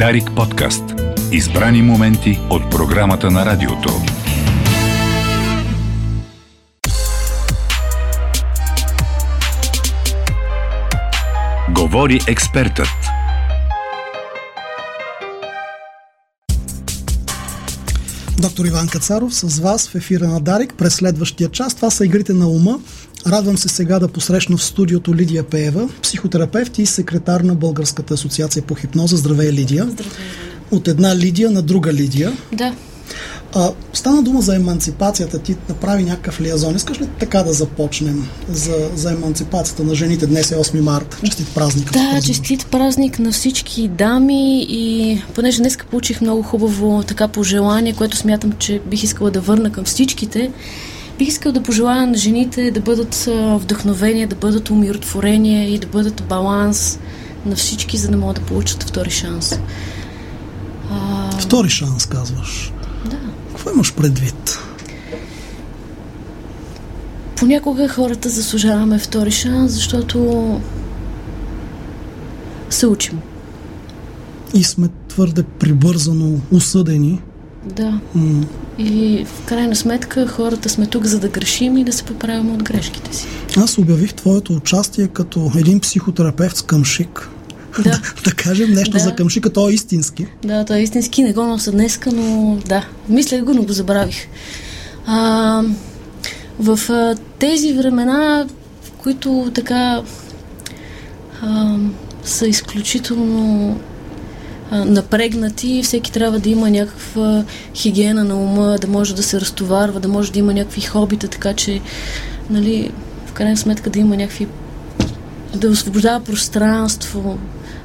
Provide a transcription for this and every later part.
Дарик подкаст. Избрани моменти от програмата на радиото. Говори експертът. Доктор Иван Кацаров с вас в ефира на Дарик през следващия час. Това са игрите на ума. Радвам се сега да посрещна в студиото Лидия Пеева, психотерапевт и секретар на Българската асоциация по хипноза. Здравей, Лидия. Здравей. От една Лидия на друга Лидия. Да. А, стана дума за еманципацията. Ти направи някакъв лиазон. Искаш ли така да започнем за, за еманципацията на жените? Днес е 8 марта. Честит празник. Да, честит празник на всички дами и понеже днес получих много хубаво така пожелание, което смятам, че бих искала да върна към всичките. Бих искал да пожелая на жените да бъдат вдъхновения, да бъдат умиротворение и да бъдат баланс на всички, за да могат да получат втори шанс. А... Втори шанс, казваш. Да. Какво имаш предвид? Понякога хората заслужаваме втори шанс, защото се учим. И сме твърде прибързано осъдени. Да. М- и в крайна сметка хората сме тук за да грешим и да се поправим от грешките си. Аз обявих твоето участие като един психотерапевт с къмшик. Да. да кажем нещо да. за къмшика, то е истински. Да, то е истински, не го нося днеска, но да, мисля го, но го забравих. А, в а, тези времена, в които така а, са изключително напрегнати, всеки трябва да има някаква хигиена на ума, да може да се разтоварва, да може да има някакви хобита, така че, нали, в крайна сметка да има някакви да освобождава пространство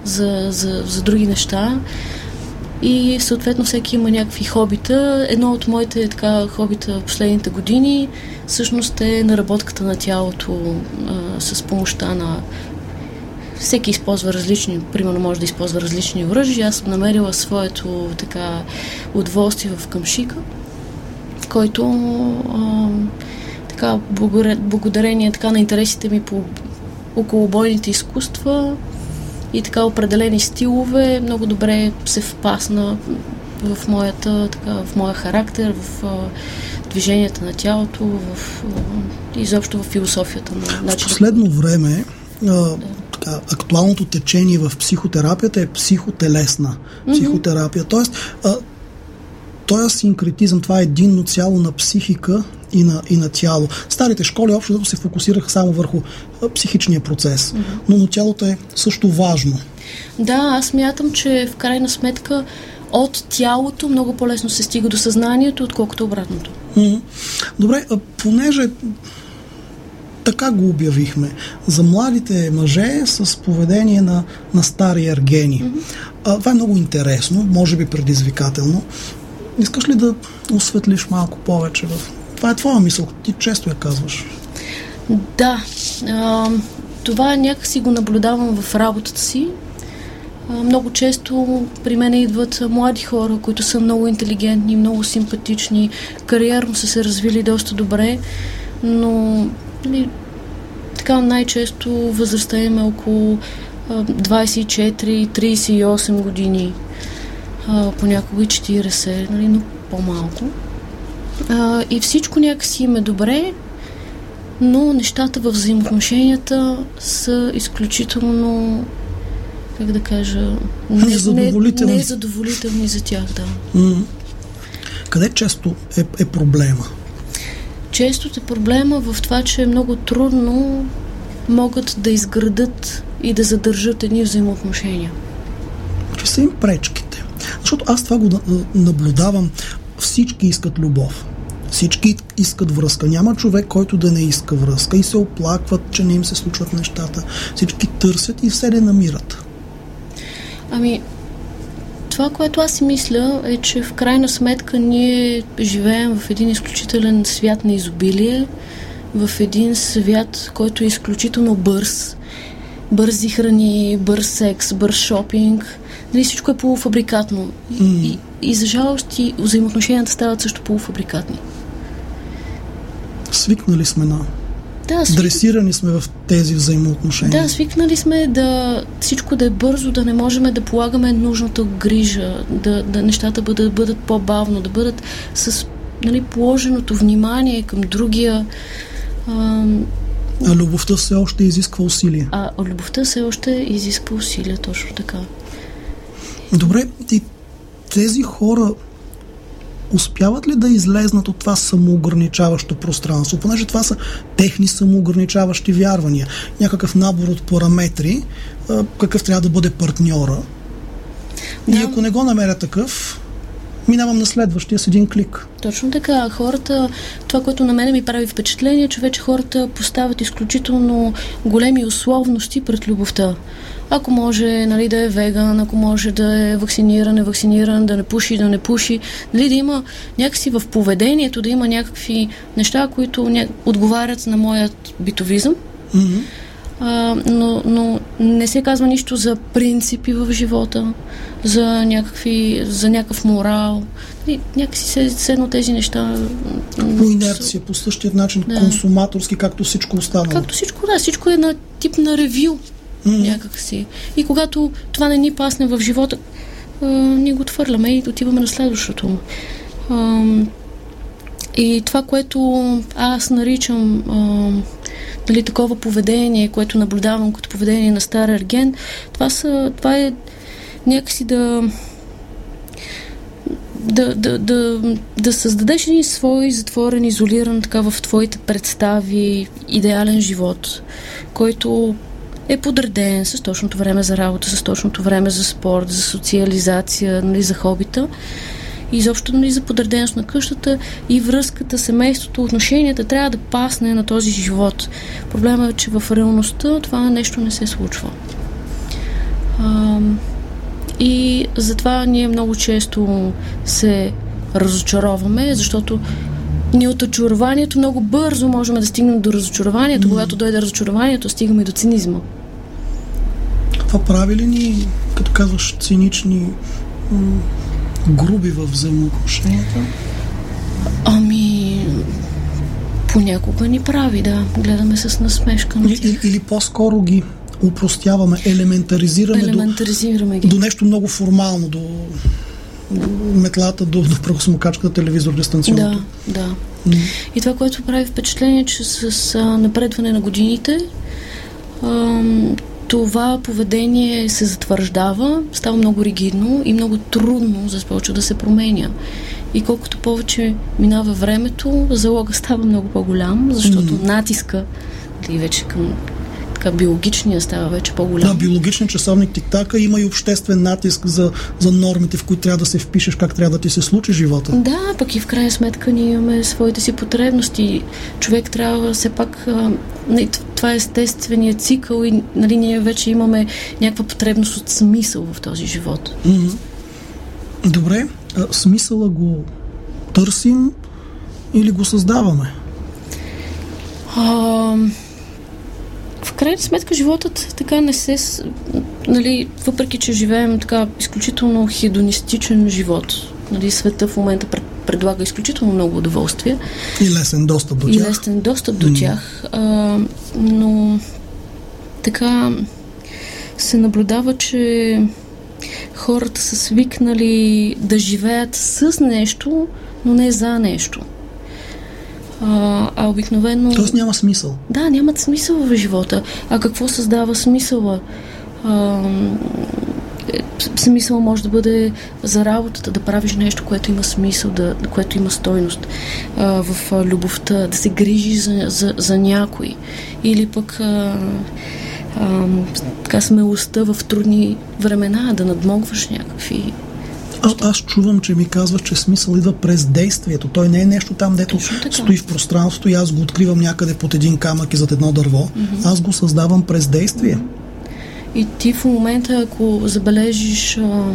за, за, за други неща. И съответно всеки има някакви хобита. Едно от моите така, хобита в последните години всъщност е наработката на тялото а, с помощта на всеки използва различни, примерно може да използва различни оръжия. Аз съм намерила своето така удоволствие в къмшика, който а, така, благодарение така, на интересите ми по околобойните изкуства и така определени стилове много добре се впасна в, моята, така, в моя характер, в а, движенията на тялото, в, а, изобщо в философията на начина. В последно време а, да. Така, актуалното течение в психотерапията е психотелесна психотерапия. Mm-hmm. Тоест, а, този синкретизъм, това е единно цяло на психика и на, и на тяло. Старите школи общо се фокусираха само върху психичния процес, mm-hmm. но, но тялото е също важно. Да, аз мятам, че в крайна сметка от тялото много по-лесно се стига до съзнанието, отколкото обратното. Mm-hmm. Добре, понеже така го обявихме. За младите мъже с поведение на, на стари ергени. Mm-hmm. А, това е много интересно, може би предизвикателно. Искаш ли да осветлиш малко повече в това е твоя мисъл. Ти често я казваш. Да. А, това някакси го наблюдавам в работата си. А, много често при мен идват млади хора, които са много интелигентни, много симпатични, кариерно са се развили доста добре, но така най-често възрастта им е около 24-38 години, а, понякога и 40, нали, но по-малко. А, и всичко някакси им е добре, но нещата в взаимоотношенията са изключително как да кажа, не, незадоволителни. Не, незадоволителни за тях, да. Къде често е, е проблема? Често е проблема в това, че е много трудно могат да изградат и да задържат едни взаимоотношения. Какви са им пречките? Защото аз това го наблюдавам всички искат любов. Всички искат връзка. Няма човек, който да не иска връзка и се оплакват, че не им се случват нещата. Всички търсят и все не намират. Ами, това, което аз си мисля, е, че в крайна сметка ние живеем в един изключителен свят на изобилие, в един свят, който е изключително бърз. Бързи храни, бърз секс, бърз шопинг. Нали, всичко е полуфабрикатно. Mm. И, и за жалост и взаимоотношенията стават също полуфабрикатни. Свикнали сме на Да, свик... Дресирани сме в тези взаимоотношения. Да, свикнали сме да всичко да е бързо, да не можем да полагаме нужната грижа, да, да нещата бъдат, бъдат по-бавно, да бъдат с нали, положеното внимание към другия. А, а любовта все още изисква усилия. А любовта все още изисква усилия, точно така. Добре, и тези хора успяват ли да излезнат от това самоограничаващо пространство, понеже това са техни самоограничаващи вярвания, някакъв набор от параметри, какъв трябва да бъде партньора. Да. И ако не го намеря такъв, минавам на следващия с един клик. Точно така. Хората, това, което на мене ми прави впечатление, че вече хората поставят изключително големи условности пред любовта. Ако може нали, да е веган, ако може да е вакциниран, е вакциниран, да не пуши, да не пуши, нали, да има някакси в поведението, да има някакви неща, които ня... отговарят на моят битовизъм. Mm-hmm. А, но, но не се казва нищо за принципи в живота, за, някакви, за някакъв морал. И някакси се, седно тези неща. По инерция, по същия начин, да. консуматорски, както всичко останало. Както всичко, да. Всичко е на тип на ревю mm. някакси. И когато това не ни пасне в живота, а, ние го отвърляме и отиваме на следващото. А, и това, което аз наричам а, нали, такова поведение, което наблюдавам като поведение на стар ерген, това, са, това е някакси да да, да, да, да създадеш един свой затворен, изолиран така в твоите представи идеален живот, който е подреден с точното време за работа, с точното време за спорт, за социализация, нали, за хобита. Изобщо нали, за подреденост на къщата и връзката, семейството, отношенията трябва да пасне на този живот. Проблема е, че в реалността това нещо не се случва. А, и затова ние много често се разочароваме, защото ние от очарованието много бързо можем да стигнем до разочарованието. Mm. Когато дойде разочарованието, стигаме до цинизма. Това прави ли ни, като казваш, цинични, груби във взаимоотношенията? Ами, понякога ни прави, да. Гледаме с насмешка на Или, или по-скоро ги упростяваме, елементаризираме, елементаризираме до, до нещо много формално, до метлата до, до прахосмокачката телевизор дистанционното. Да, да. Mm. И това, което прави впечатление, че с а, напредване на годините а, това поведение се затвърждава, става много ригидно и много трудно започва да се променя. И колкото повече минава времето, залога става много по-голям, защото mm. натиска и вече към така биологичния става вече по-голям. Да, биологичният часовник тиктака има и обществен натиск за, за нормите, в които трябва да се впишеш, как трябва да ти се случи живота. Да, пък и в крайна сметка ние имаме своите си потребности. Човек трябва все пак... А, това е естественият цикъл и нали, ние вече имаме някаква потребност от смисъл в този живот. Mm-hmm. Добре, а, смисъла го търсим или го създаваме? А, крайна сметка животът така не се... Нали, въпреки, че живеем така изключително хедонистичен живот, нали, света в момента пред, предлага изключително много удоволствие. И лесен достъп до тях. И лесен достъп до mm. тях. А, но така се наблюдава, че хората са свикнали да живеят с нещо, но не за нещо. А, а обикновено... Тоест няма смисъл. Да, нямат смисъл в живота. А какво създава смисъла? А, смисъл може да бъде за работата, да правиш нещо, което има смисъл, да, което има стойност а, в а, любовта, да се грижи за, за, за някой. Или пък а, а, така смелостта в трудни времена, да надмогваш някакви а, аз чувам, че ми казваш, че смисъл идва през действието. Той не е нещо там, дето стои в пространството и аз го откривам някъде под един камък и зад едно дърво. Mm-hmm. Аз го създавам през действие. И ти в момента, ако забележиш а,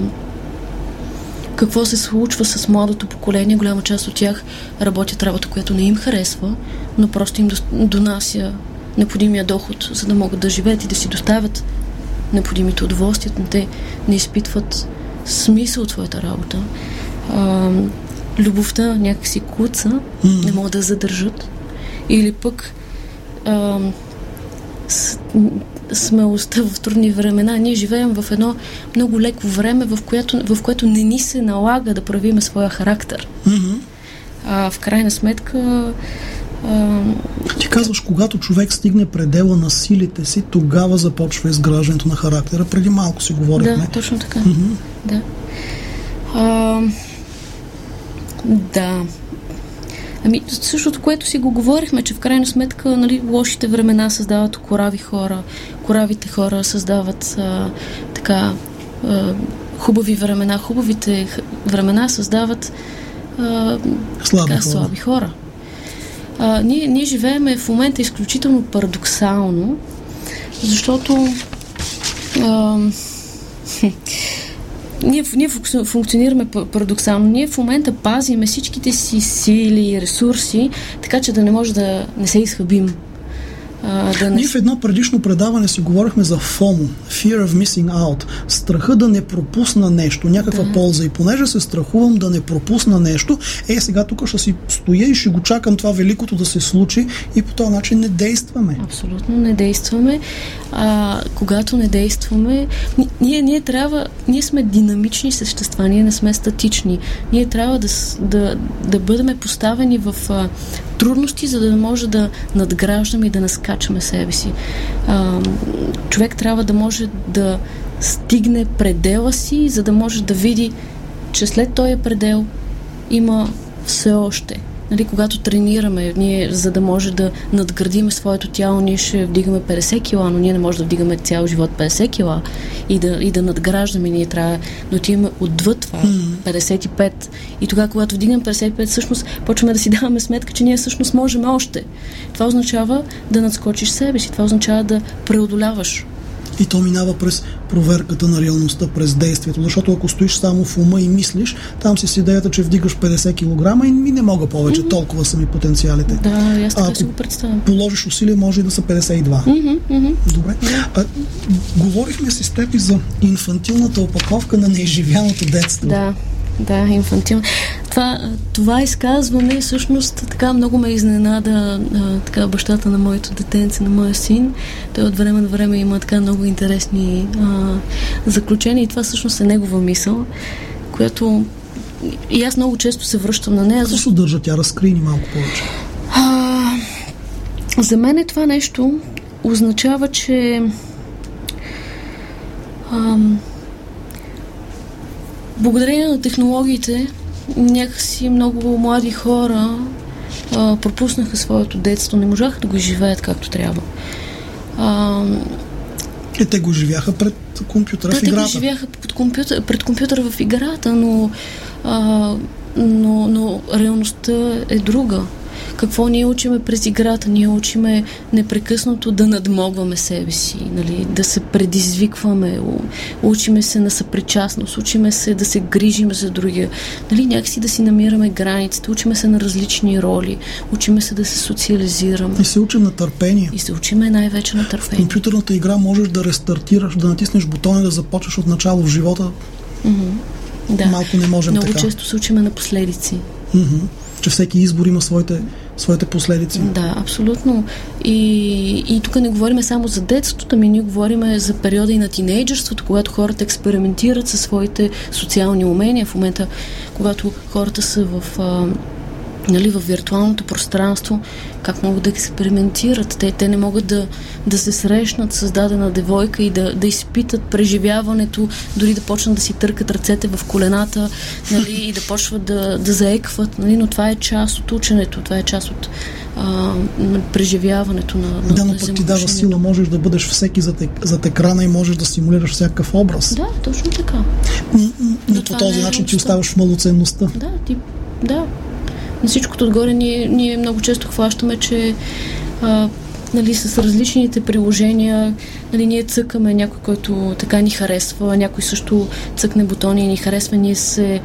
какво се случва с младото поколение, голяма част от тях работят работа, която не им харесва, но просто им донася необходимия доход, за да могат да живеят и да си доставят необходимите удоволствия, но те не изпитват смисъл от твоята работа. А, любовта някакси куца, не могат да задържат. Или пък а, с, смелостта в трудни времена. Ние живеем в едно много леко време, в което, в което не ни се налага да правиме своя характер. Mm-hmm. А, в крайна сметка а, Ти казваш, когато човек стигне предела на силите си, тогава започва изграждането на характера. Преди малко си говорихме. Да, точно така. Mm-hmm. Да. А, да. Ами, същото, което си го говорихме, че в крайна сметка нали, лошите времена създават корави хора, коравите хора създават а, така а, хубави времена, хубавите времена създават а, слаби, така, хора. слаби хора. А, ние, ние живееме в момента изключително парадоксално, защото а, ние, ние функционираме парадоксално. Ние в момента пазиме всичките си сили и ресурси, така че да не може да не се изхъбим. А, да не... Ние в едно предишно предаване си говорихме за FOMO, Fear of Missing Out, страха да не пропусна нещо, някаква да. полза. И понеже се страхувам да не пропусна нещо, е сега тук ще си стоя и ще го чакам това великото да се случи и по този начин не действаме. Абсолютно не действаме. А, когато не действаме, ние, ние трябва, ние сме динамични същества, ние не сме статични. Ние трябва да, да, да бъдем поставени в а, трудности, за да може да надграждаме и да наскачаме себе си. А, човек трябва да може да стигне предела си, за да може да види, че след този предел има все още нали, когато тренираме, ние, за да може да надградиме своето тяло, ние ще вдигаме 50 кила, но ние не можем да вдигаме цял живот 50 кила и да, и да надграждаме. Ние трябва да отиваме отвъд това, 55. И тогава, когато вдигнем 55, всъщност почваме да си даваме сметка, че ние всъщност можем още. Това означава да надскочиш себе си, това означава да преодоляваш и то минава през проверката на реалността, през действието. Защото ако стоиш само в ума и мислиш, там си с идеята, че вдигаш 50 кг и ми не мога повече, mm-hmm. толкова са ми потенциалите. Да, аз така си го представям. положиш усилия, може и да са 52. Mm-hmm, mm-hmm. Добре. А, говорихме си с теб и за инфантилната опаковка на неизживяното детство. Да. Да, инфантилно. Това, това изказване всъщност така много ме изненада а, така, бащата на моето детенце, на моя син. Той от време на време има така много интересни а, заключения и това всъщност е негова мисъл, която и аз много често се връщам на нея. Защо държа тя? Разкри ни малко повече. А, за мен е това нещо означава, че ам, Благодарение на технологиите, някакси много млади хора а, пропуснаха своето детство, не можаха да го живеят както трябва. А, и те го живяха пред компютъра да, в играта. те го живяха пред компютъра, пред компютъра в играта, но, а, но, но реалността е друга. Какво ние учиме през играта? Ние учиме непрекъснато да надмогваме себе си, нали? да се предизвикваме, учиме се на съпричастност, учиме се да се грижим за другия, нали? някакси да си намираме границите, учиме се на различни роли, учиме се да се социализираме. И се учим на търпение. И се учиме най-вече на търпение. В компютърната игра можеш да рестартираш, да натиснеш бутона и да започнеш от начало в живота. Mm-hmm. Да. Малко не можем Много така. често се учиме на последици. Mm-hmm. Че всеки избор има своите своите последици. Да, абсолютно. И, и тук не говорим само за детството, ами ние говорим за периода и на тинейджерството, когато хората експериментират със своите социални умения. В момента, когато хората са в а, нали, в виртуалното пространство, как могат да експериментират. Те, те не могат да, да се срещнат с дадена девойка и да, да изпитат преживяването, дори да почнат да си търкат ръцете в колената нали, и да почват да, да заекват. Нали, но това е част от ученето, това е част от а, преживяването на, на Да, но пък ти дава сила, можеш да бъдеш всеки зад, зад екрана и можеш да симулираш всякакъв образ. Да, точно така. Но, но по този начин ти оставаш малоценността. Да, ти, да, на всичкото отгоре ние, ние много често хващаме, че а, нали, с различните приложения нали, ние цъкаме някой, който така ни харесва, някой също цъкне бутони и ни харесва, ние се,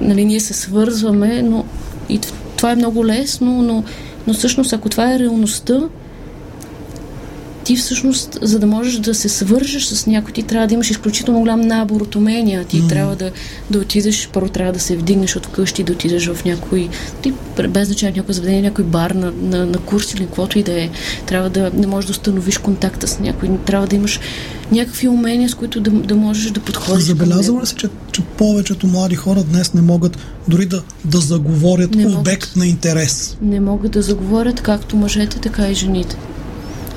нали, ние се свързваме, но и това е много лесно, но, но всъщност ако това е реалността, ти всъщност, за да можеш да се свържеш с някой, ти трябва да имаш изключително голям набор от умения. Ти mm. трябва да, да отидеш, първо трябва да се вдигнеш от вкъщи, да отидеш в някой, ти, без значение някой заведение, някой бар на, на, на курс или каквото и да е. Трябва да не можеш да установиш контакта с някой. Трябва да имаш някакви умения, с които да, да можеш да подходиш. Забелязва ли се, че, че повечето млади хора днес не могат дори да, да заговорят не обект могат. на интерес? Не могат да заговорят както мъжете, така и жените.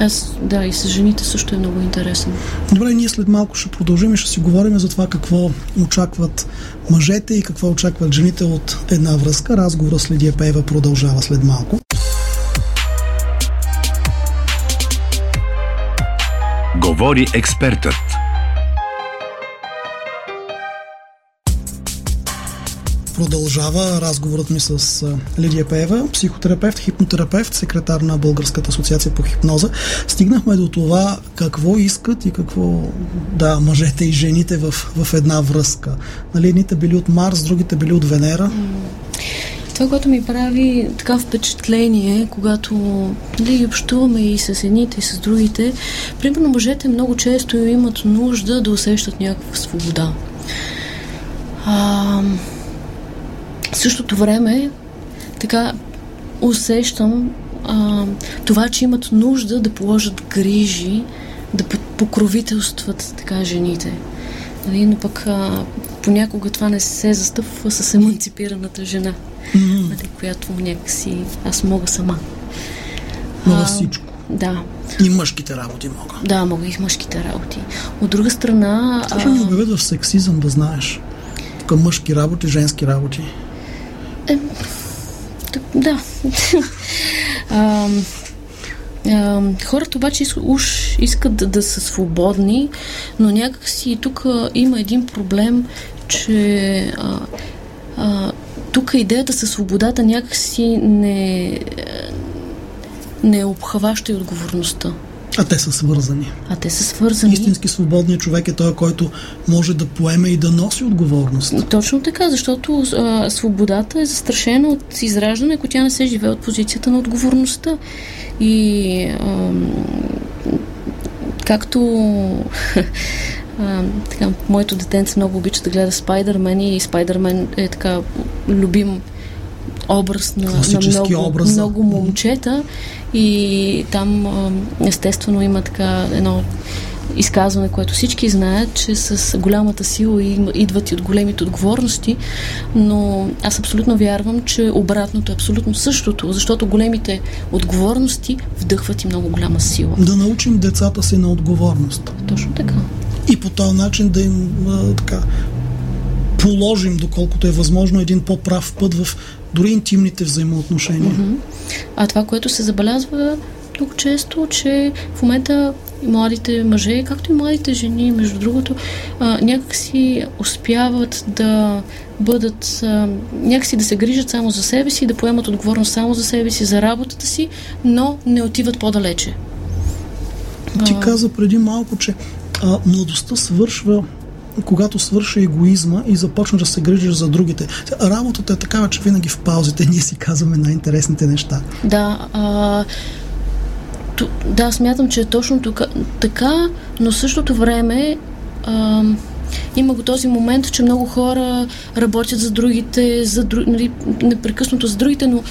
Аз, да, и с жените също е много интересно. Добре, ние след малко ще продължим и ще си говорим за това какво очакват мъжете и какво очакват жените от една връзка. Разговора с Лидия Пеева продължава след малко. Говори експертът. Продължава разговорът ми с Лидия Пеева, психотерапевт, хипнотерапевт, секретар на Българската асоциация по хипноза. Стигнахме до това какво искат и какво да, мъжете и жените в, в една връзка. Нали, едните били от Марс, другите били от Венера. Това, което ми прави така впечатление, когато нали, общуваме и с едните, и с другите, примерно мъжете много често имат нужда да усещат някаква свобода. А, същото време, така усещам а, това, че имат нужда да положат грижи, да покровителстват така жените. Нали, но пък а, понякога това не се застъпва с еманципираната жена, mm-hmm. нали, която някакси аз мога сама. Мога всичко. Да. И мъжките работи мога. Да, мога и мъжките работи. От друга страна... Това ще ни в сексизъм, да знаеш. Тук мъжки работи, женски работи. Е, да. а, а, хората обаче уж искат да, да са свободни, но някакси тук има един проблем, че а, а, тук идеята със свободата някакси не, не обхваща и отговорността. А те са свързани. А те са свързани. Истински свободният човек е той, който може да поеме и да носи отговорност. Точно така, защото а, свободата е застрашена от израждане, ако тя не се живее от позицията на отговорността. И а, както а, така, моето детенце много обича да гледа Спайдермен и Спайдермен е така любим образ на, на много, образ. много момчета и там естествено има така едно изказване, което всички знаят, че с голямата сила идват и от големите отговорности, но аз абсолютно вярвам, че обратното е абсолютно същото, защото големите отговорности вдъхват и много голяма сила. Да научим децата си на отговорност. Точно така. И по този начин да им а, така положим, доколкото е възможно, един по-прав път в дори интимните взаимоотношения. Mm-hmm. А това, което се забелязва много често, че в момента младите мъже, както и младите жени, между другото, а, някакси успяват да бъдат, а, някакси да се грижат само за себе си, да поемат отговорност само за себе си, за работата си, но не отиват по-далече. Ти каза преди малко, че а, младостта свършва когато свърши егоизма и започна да се грижиш за другите. Работата е такава, че винаги в паузите ние си казваме най-интересните неща. Да, а, т- да, смятам, че е точно тук, така, но в същото време а, има го този момент, че много хора работят за другите, за нали, непрекъснато за другите, но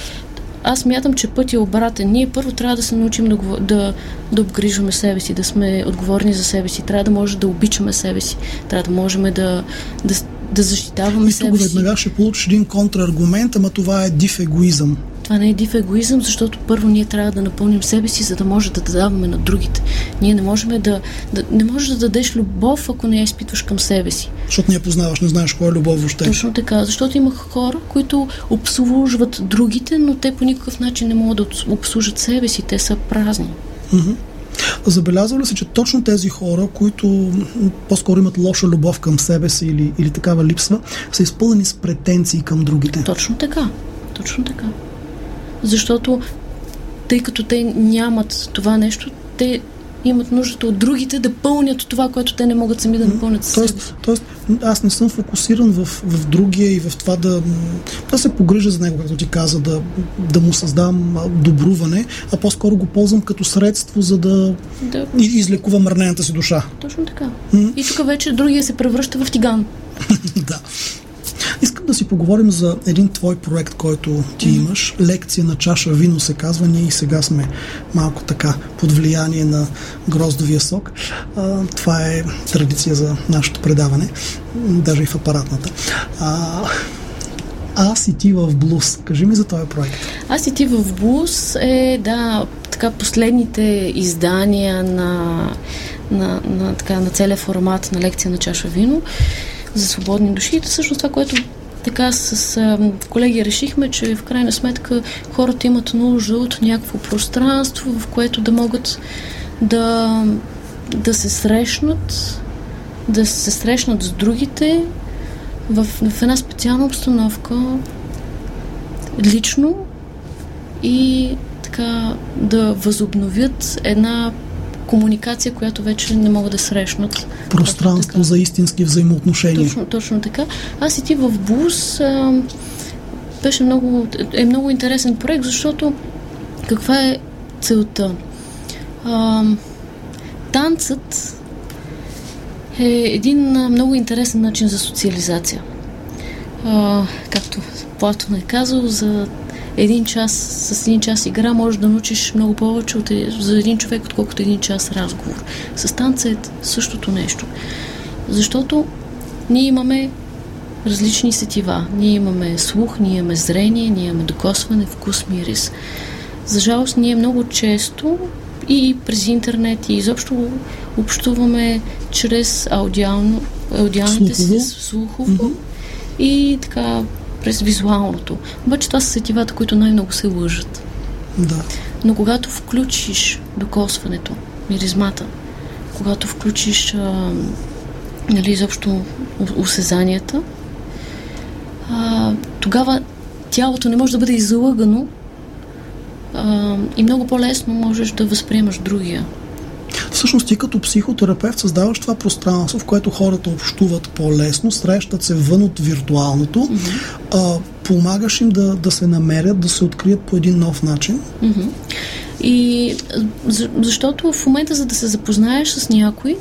аз мятам, че път е обратен. Ние първо трябва да се научим да, да, да обгрижваме себе си, да сме отговорни за себе си. Трябва да може да обичаме себе си. Трябва да можем да, да, да защитаваме и себе си. И тук веднага ще получиш един контраргумент, ама това е див егоизъм. Това не е див егоизъм, защото първо ние трябва да напълним себе си, за да може да даваме на другите. Ние не можем да, да не можеш да дадеш любов, ако не я изпитваш към себе си. Защото не я познаваш, не знаеш кой е любов въобще. Точно така, защото има хора, които обслужват другите, но те по никакъв начин не могат да обслужат себе си, те са празни. Mm-hmm. Забелязва ли се, че точно тези хора, които по-скоро имат лоша любов към себе си или, или такава липсва, са изпълнени с претенции към другите? Точно така. Точно така защото тъй като те нямат това нещо, те имат нуждата от другите да пълнят това, което те не могат сами да напълнят със тоест, себе тоест, аз не съм фокусиран в, в другия и в това да, да се погрижа за него, както ти каза, да, да му създам добруване, а по-скоро го ползвам като средство, за да, Да. излекувам мърнената си душа. Точно така. И тук вече другия се превръща в тиган. да. Искам да си поговорим за един твой проект, който ти mm-hmm. имаш. Лекция на чаша вино се казва. Ние и сега сме малко така под влияние на гроздовия сок. А, това е традиция за нашето предаване, даже и в апаратната. А, аз и ти в блуз. Кажи ми за този проект. Аз и ти в Блуз е, да, така последните издания на, на, на, така, на целия формат на лекция на чаша вино за свободни души. И всъщност това, което така с колеги решихме, че в крайна сметка хората имат нужда от някакво пространство, в което да могат да, да се срещнат, да се срещнат с другите в, в една специална обстановка, лично и така да възобновят една комуникация, която вече не могат да срещнат. Пространство Така. за истински взаимоотношения. Точно, точно така. Аз и ти в Бус а, беше много, е много интересен проект, защото каква е целта? А, танцът е един много интересен начин за социализация. А, както Платон е казал, за един час, с един час игра можеш да научиш много повече от, е- за един човек, отколкото един час разговор. С танца е същото нещо. Защото ние имаме различни сетива. Ние имаме слух, ние имаме зрение, ние имаме докосване, вкус, мирис. За жалост, ние много често и през интернет и изобщо общуваме чрез аудиално, аудиалните си Слухово. слухово mm-hmm. и така през визуалното. Обаче това са сетивата, които най-много се лъжат. Да. Но когато включиш докосването, миризмата, когато включиш а, нали, изобщо усезанията, а, тогава тялото не може да бъде излъгано а, и много по-лесно можеш да възприемаш другия. Всъщност ти като психотерапевт създаваш това пространство, в което хората общуват по-лесно, срещат се вън от виртуалното, mm-hmm. а, помагаш им да, да се намерят, да се открият по един нов начин. Мгм. И защото в момента, за да се запознаеш с някой,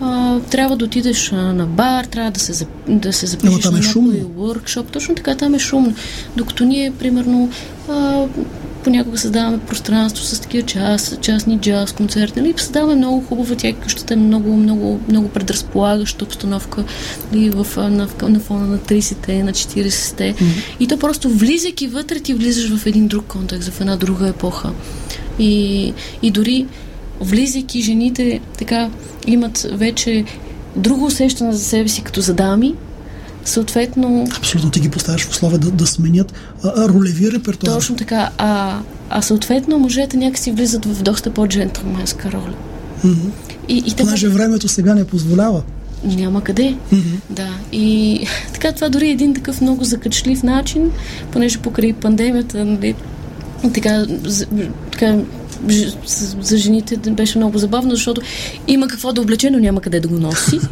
а, трябва да отидеш на бар, трябва да се, да се запишеш там на е някой шумно. workshop. Точно така, там е шумно. Докато ние, примерно, а, понякога създаваме пространство с такива час, частни джаз концерти, нали? създаваме много хубава, тя къщата е много, много, много предразполагаща обстановка нали? в, на, на фона на 30-те, на 40-те. И то просто влизайки вътре, ти влизаш в един друг контекст, в една друга епоха. И, и дори влизайки, жените така имат вече друго усещане за себе си като за дами, съответно Абсолютно ти ги поставяш в условия да, да сменят а, а, ролеви репертуар. точно така, а, а съответно мъжете някакси влизат в доста по-джентлменска роля. Мгм. И, и те Понеже времето сега не позволява. Няма къде. Да. И така, това дори е един такъв много закачлив начин, понеже покрай пандемията, нали, така, за, така за, за жените беше много забавно, защото има какво да облече, но няма къде да го носи.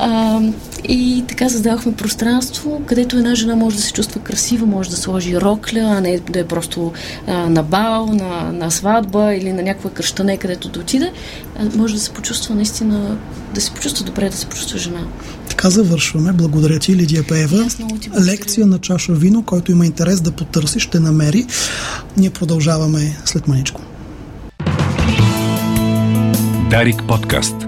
А, и така създавахме пространство, където една жена може да се чувства красива, може да сложи рокля, а не да е просто а, на бал, на, на сватба или на някаква кръщане, където да отиде. А, може да се почувства наистина, да се почувства добре, да се почувства жена. Така завършваме. Благодаря ти, Лидия Пеева. Лекция на чаша вино, който има интерес да потърси, ще намери. Ние продължаваме след маничко. Дарик подкаст.